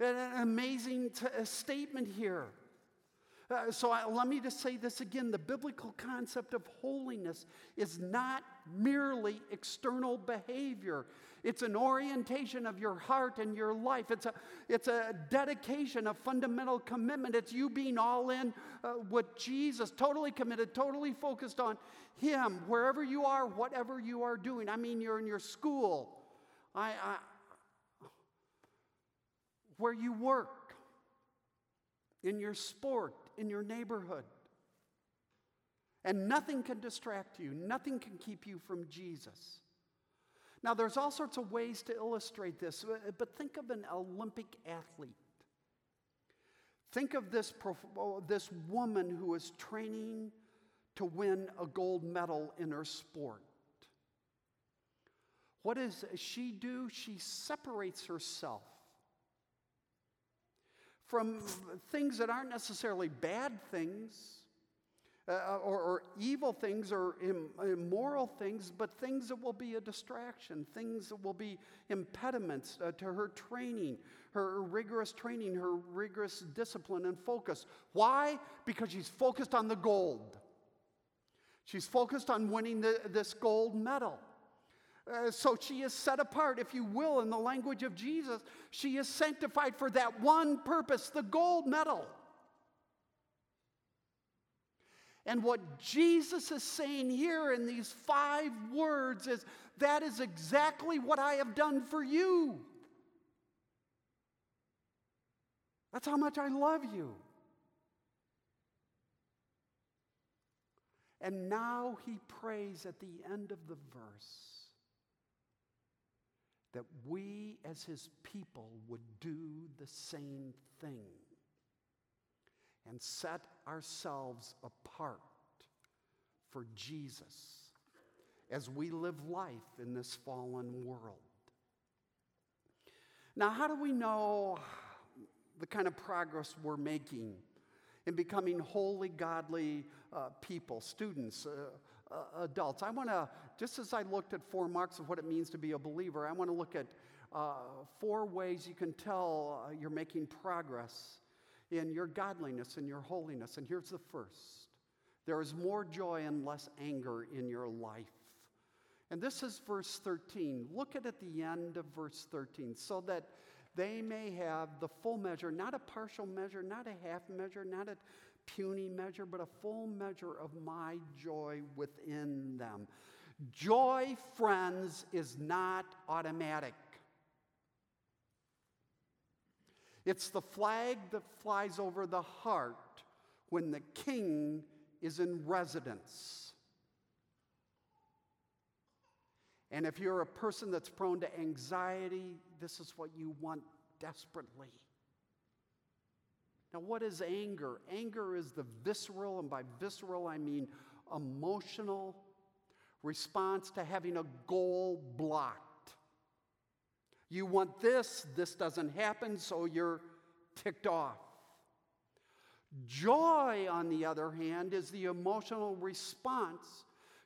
An amazing t- statement here. Uh, so I, let me just say this again the biblical concept of holiness is not merely external behavior, it's an orientation of your heart and your life. It's a, it's a dedication, a fundamental commitment. It's you being all in uh, with Jesus, totally committed, totally focused on Him, wherever you are, whatever you are doing. I mean, you're in your school, I, I where you work in your sport, in your neighborhood. And nothing can distract you, nothing can keep you from Jesus. Now, there's all sorts of ways to illustrate this, uh, but think of an Olympic athlete. Think of this, this woman who is training to win a gold medal in her sport. What does she do? She separates herself from things that aren't necessarily bad things uh, or, or, evil things or Im- immoral things, but things that will be a distraction, things that will be impediments uh, to her training, her rigorous training, her rigorous discipline and focus. Why? Because she's focused on the gold. She's focused on winning the, this gold medal. Uh, so she is set apart, if you will, in the language of Jesus. She is sanctified for that one purpose the gold medal. And what Jesus is saying here in these five words is that is exactly what I have done for you. That's how much I love you. And now he prays at the end of the verse that we as his people would do the same thing and set ourselves apart for Jesus as we live life in this fallen world. Now, how do we know the kind of progress we're making in becoming holy, godly uh, people, students, uh, uh, adults? I want to, just as I looked at four marks of what it means to be a believer, I want to look at uh, four ways you can tell uh, you're making progress in your godliness and your holiness. And here's the first there is more joy and less anger in your life. And this is verse 13. Look at at the end of verse 13, so that they may have the full measure, not a partial measure, not a half measure, not a puny measure, but a full measure of my joy within them. Joy, friends, is not automatic. It's the flag that flies over the heart when the king is in residence. And if you're a person that's prone to anxiety, this is what you want desperately. Now, what is anger? Anger is the visceral, and by visceral I mean emotional response to having a goal blocked. You want this, this doesn't happen, so you're ticked off. Joy, on the other hand, is the emotional response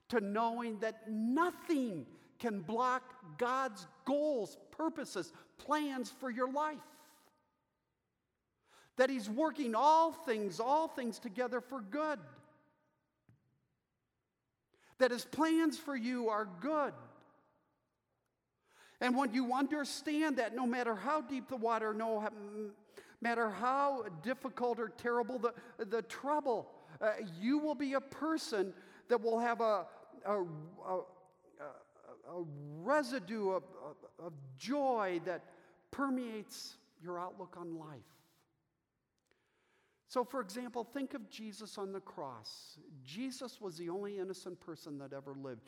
to knowing that nothing can block God's goals, purposes, plans for your life. That He's working all things, all things together for good. That His plans for you are good. And when you understand that, no matter how deep the water, no matter how difficult or terrible the, the trouble, uh, you will be a person that will have a, a, a, a residue of, of, of joy that permeates your outlook on life. So, for example, think of Jesus on the cross. Jesus was the only innocent person that ever lived.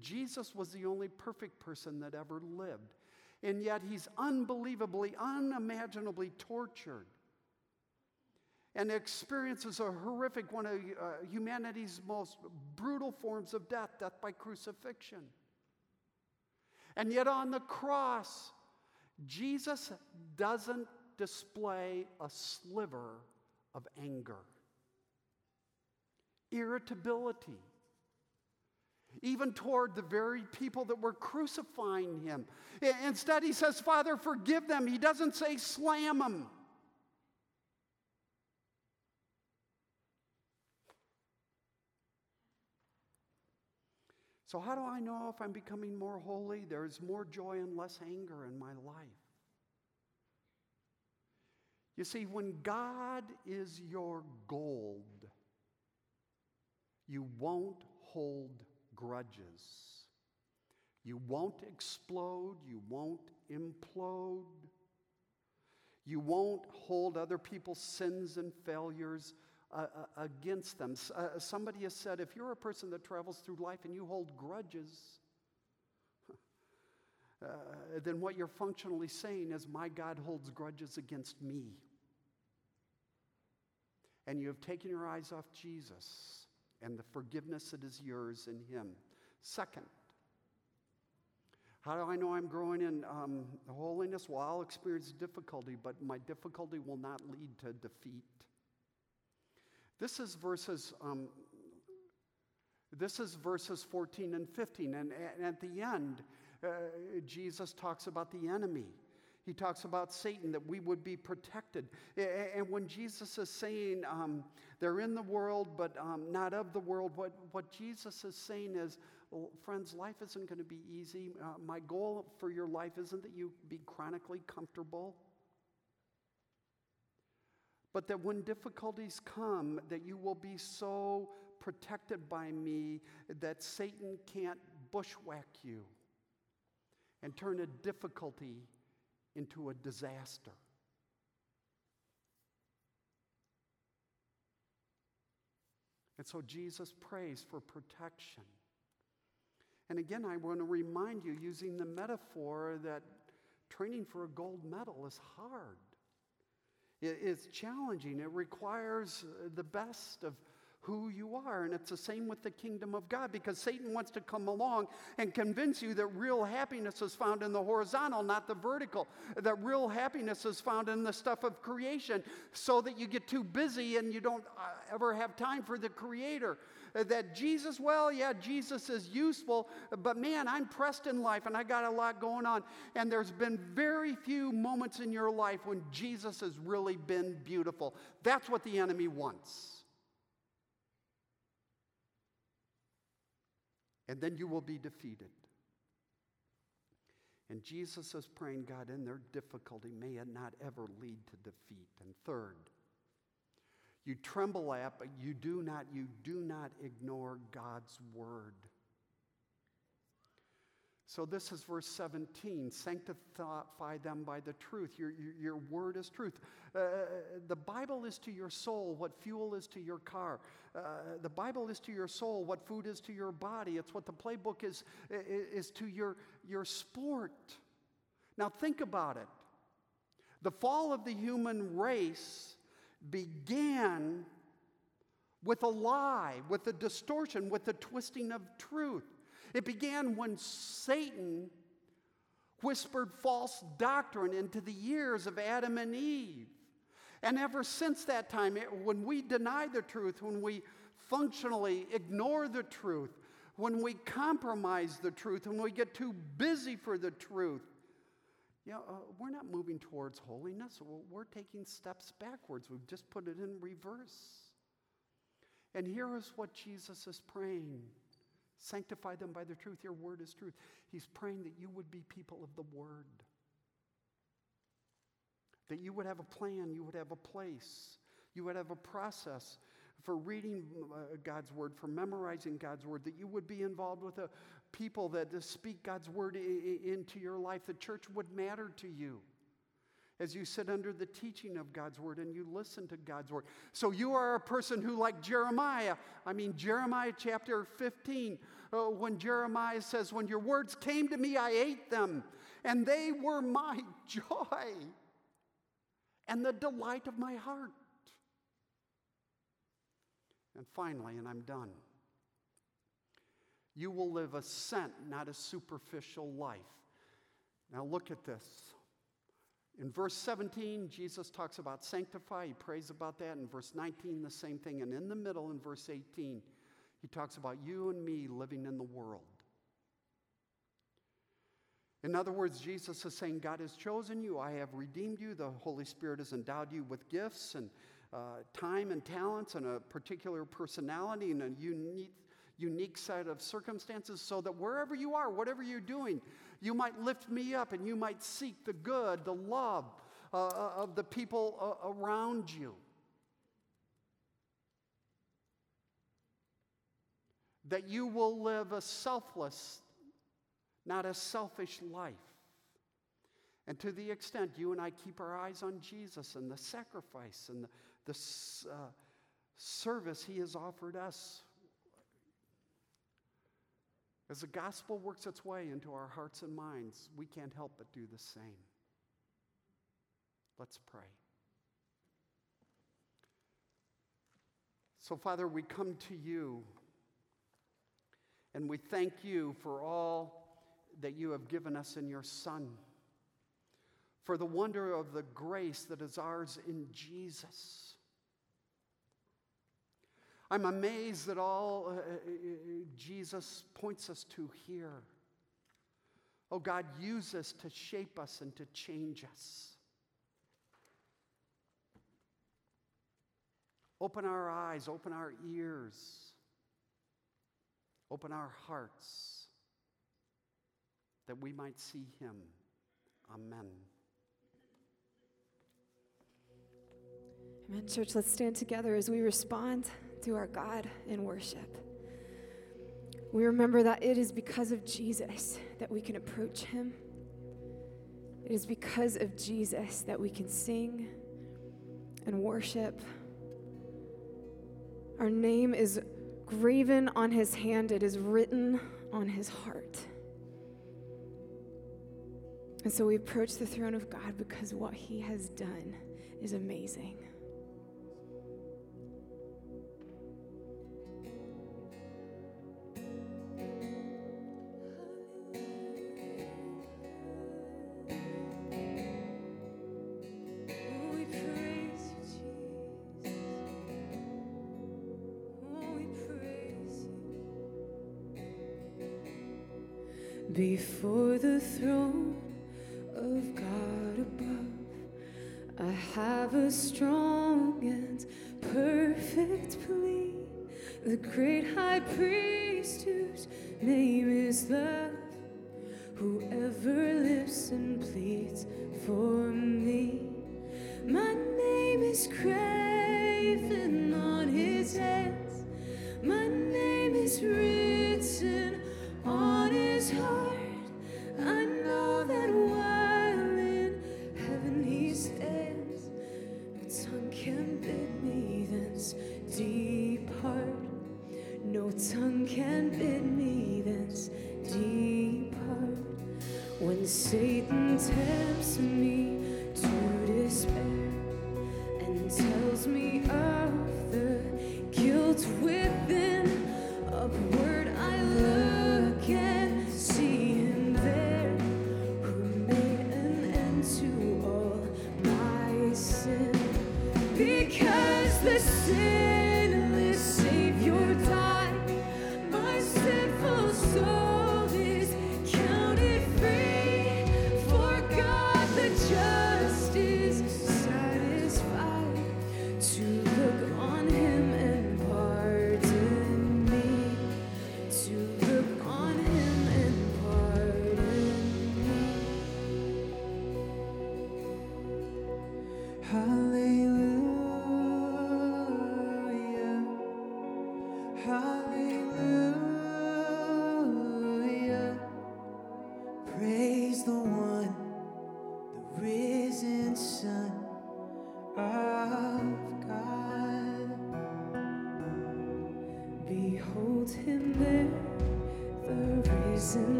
Jesus was the only perfect person that ever lived. And yet, he's unbelievably, unimaginably tortured and experiences a horrific, one of uh, humanity's most brutal forms of death, death by crucifixion. And yet, on the cross, Jesus doesn't display a sliver of anger, irritability, even toward the very people that were crucifying him. Instead, he says, Father, forgive them. He doesn't say slam them. So, how do I know if I'm becoming more holy? There's more joy and less anger in my life. You see, when God is your gold, you won't hold grudges. You won't explode. You won't implode. You won't hold other people's sins and failures uh, uh, against them. Uh, somebody has said if you're a person that travels through life and you hold grudges, uh, then what you're functionally saying is, My God holds grudges against me. And you have taken your eyes off Jesus and the forgiveness that is yours in Him. Second, how do I know I'm growing in um, holiness? Well, I'll experience difficulty, but my difficulty will not lead to defeat. This is verses. Um, this is verses 14 and 15, and, at the end, uh, Jesus talks about the enemy. He talks about Satan, that we would be protected. And when Jesus is saying um, they're in the world, but um, not of the world, what, what Jesus is saying is, well, friends, life isn't going to be easy. Uh, my goal for your life isn't that you be chronically comfortable but that when difficulties come that you will be so protected by me that satan can't bushwhack you and turn a difficulty into a disaster. And so jesus prays for protection. And again i want to remind you using the metaphor that training for a gold medal is hard. It's challenging. It requires the best of who you are. And it's the same with the kingdom of God because Satan wants to come along and convince you that real happiness is found in the horizontal, not the vertical. That real happiness is found in the stuff of creation so that you get too busy and you don't uh, ever have time for the creator. Uh, that Jesus, well, yeah, Jesus is useful, but man, I'm pressed in life and I got a lot going on. And there's been very few moments in your life when Jesus has really been beautiful. That's what the enemy wants. And then you will be defeated. And Jesus is praying, God, in their difficulty, may it not ever lead to defeat. And third, you tremble at, but you do not, you do not ignore God's word. So, this is verse 17 sanctify them by the truth. Your, your, your word is truth. Uh, the Bible is to your soul what fuel is to your car. Uh, the Bible is to your soul what food is to your body. It's what the playbook is, is to your, your sport. Now, think about it. The fall of the human race began with a lie, with a distortion, with a twisting of truth. It began when Satan whispered false doctrine into the ears of Adam and Eve. And ever since that time, it, when we deny the truth, when we functionally ignore the truth, when we compromise the truth, when we get too busy for the truth, you know, uh, we're not moving towards holiness. We're taking steps backwards. We've just put it in reverse. And here is what Jesus is praying Sanctify them by the truth. Your word is truth. He's praying that you would be people of the word, that you would have a plan, you would have a place, you would have a process for reading uh, God's word, for memorizing God's word, that you would be involved with a people that speak God's word into your life. The church would matter to you as you sit under the teaching of God's word and you listen to God's word. So you are a person who, like Jeremiah, I mean, Jeremiah chapter 15, uh, when Jeremiah says, When your words came to me, I ate them, and they were my joy and the delight of my heart. And finally, and I'm done, you will live a sent, not a superficial life. Now, look at this. In verse 17, Jesus talks about sanctify. He prays about that. In verse 19, the same thing. And in the middle, in verse 18, he talks about you and me living in the world. In other words, Jesus is saying, God has chosen you. I have redeemed you. The Holy Spirit has endowed you with gifts and uh, time and talents and a particular personality and a unique unique set of circumstances so that wherever you are, whatever you're doing, you might lift me up and you might seek the good, the love uh, uh of the people uh, around you. That you will live a selfless, not a selfish life. And to the extent you and I keep our eyes on Jesus and the sacrifice and the, the uh, service he has offered us, as the gospel works its way into our hearts and minds, we can't help but do the same. Let's pray. So, Father, we come to you and we thank you for all that you have given us in your Son, for the wonder of the grace that is ours in Jesus. I'm amazed that all uh, uh, uh, Jesus points us to here. Oh God, use us to shape us and to change us. Open our eyes, open our ears, open our hearts that we might see Him. Amen. Amen. Church, let's stand together as we respond to our God in worship. We remember that it is because of Jesus that we can approach Him. It is because of Jesus that we can sing and worship. Our name is graven on His hand, it is written on His heart. And so we approach the throne of God because what He has done is amazing. Before the throne of God above, I have a strong and perfect plea. The great high priest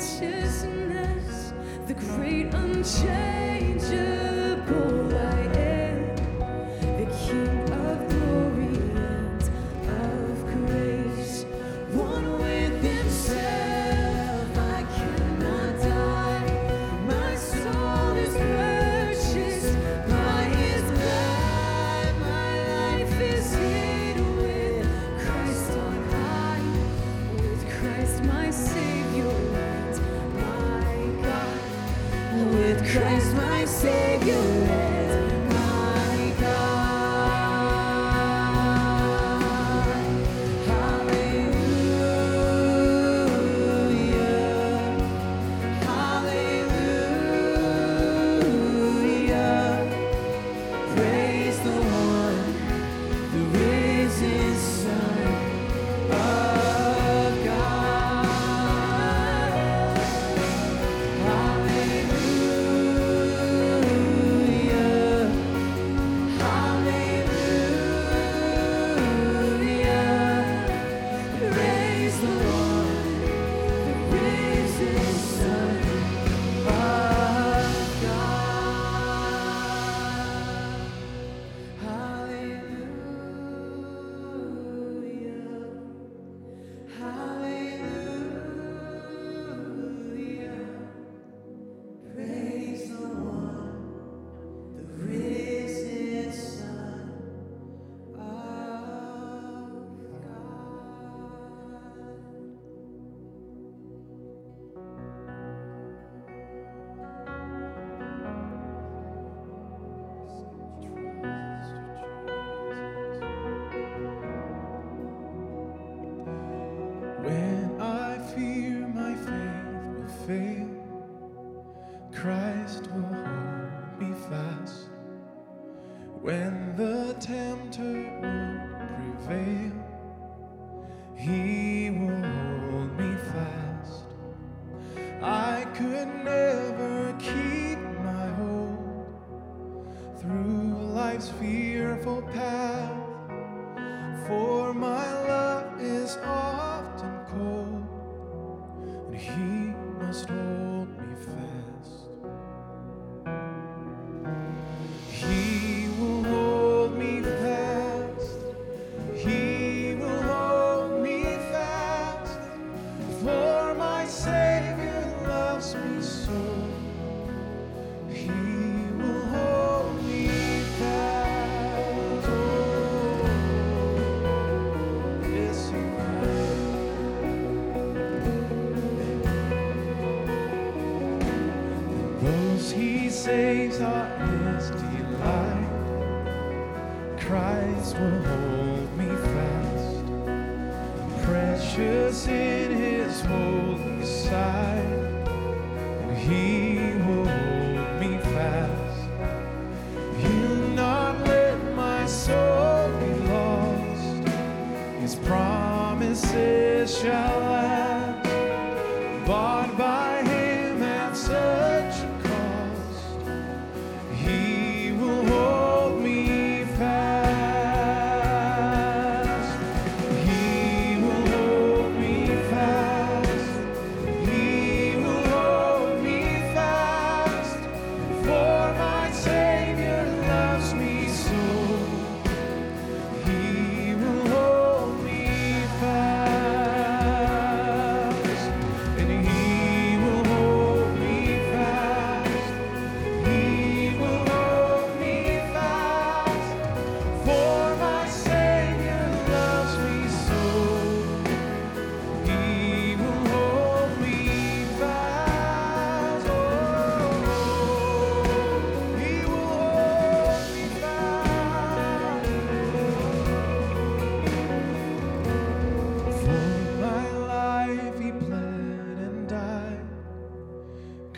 righteousness, the great unchangeable I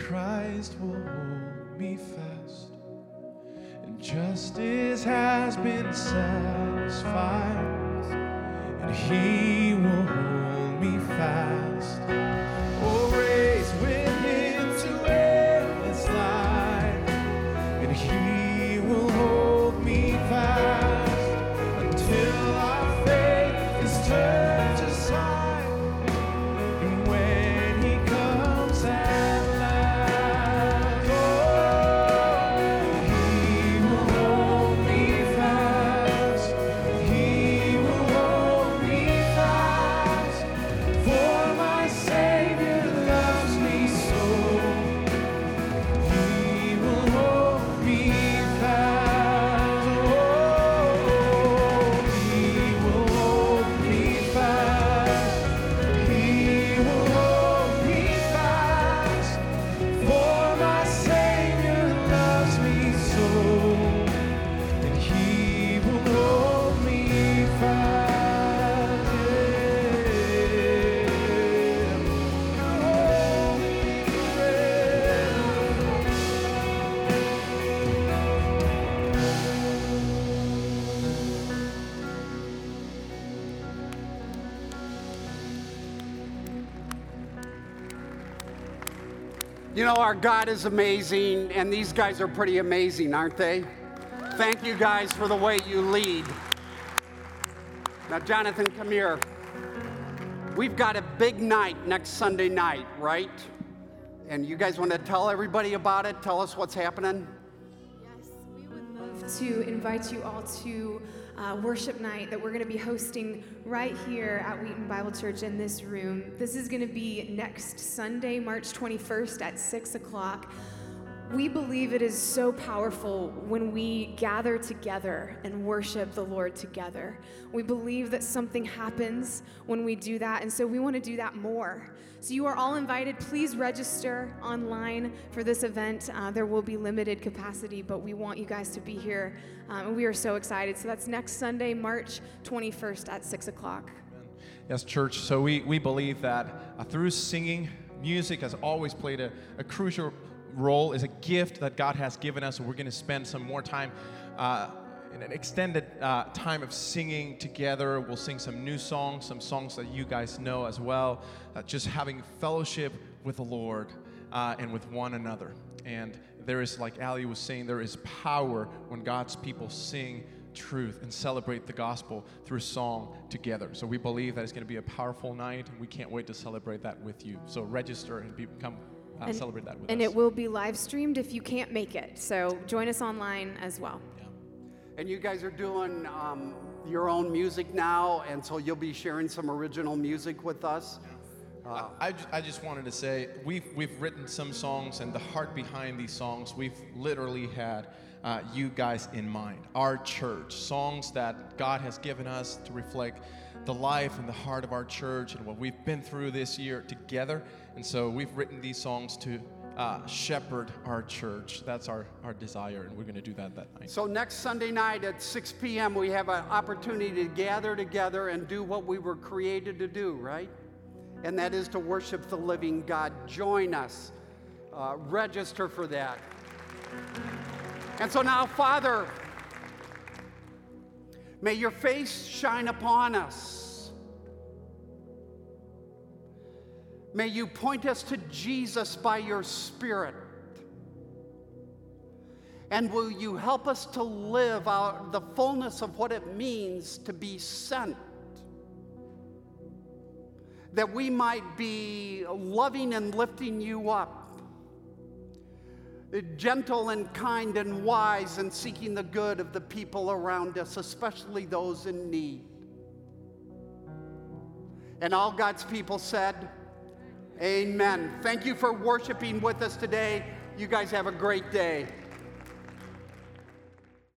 Christ will hold me fast, and justice has been satisfied, and He will hold me fast. Our God is amazing, and these guys are pretty amazing, aren't they? Thank you guys for the way you lead. Now, Jonathan, come here. We've got a big night next Sunday night, right? And you guys want to tell everybody about it? Tell us what's happening? Yes, we would love to invite you all to uh, worship night that we're going to be hosting right here at Wheaton Bible Church in this room. This is going to be next Sunday, March 21st at 6 o'clock. We believe it is so powerful when we gather together and worship the Lord together. We believe that something happens when we do that, and so we want to do that more. So you are all invited. Please register online for this event. Uh, there will be limited capacity, but we want you guys to be here, um, and we are so excited. So that's next Sunday, March 21st at 6 o'clock. Yes, church. So we, we believe that uh, through singing, music has always played a, a crucial role, is a gift that God has given us. We're going to spend some more time uh, an extended uh, time of singing together. We'll sing some new songs, some songs that you guys know as well. Uh, just having fellowship with the Lord uh, and with one another. And there is, like Ali was saying, there is power when God's people sing truth and celebrate the gospel through song together. So we believe that it's going to be a powerful night, and we can't wait to celebrate that with you. So register and be, come uh, And- celebrate that with And us. it will be live streamed if you can't make it. So join us online as well. And you guys are doing um, your own music now, and so you'll be sharing some original music with us. I, I I just wanted to say we've we've written some songs, and the heart behind these songs, we've literally had uh, you guys in mind, our church, songs that God has given us to reflect the life and the heart of our church and what we've been through this year together. And so we've written these songs to uh, shepherd our church. That's our our desire, and we're going to do that that night. So, next Sunday night at 6 p.m., we have an opportunity to gather together and do what we were created to do, right? And that is to worship the living God. Join us, uh, register for that. And so now, Father, may your face shine upon us. May you point us to Jesus by your Spirit. And will you help us to live out the fullness of what it means to be sent? That we might be loving and lifting you up, gentle and kind and wise, and seeking the good of the people around us, especially those in need. And all God's people said, Amen. Thank you for worshiping with us today. You guys have a great day.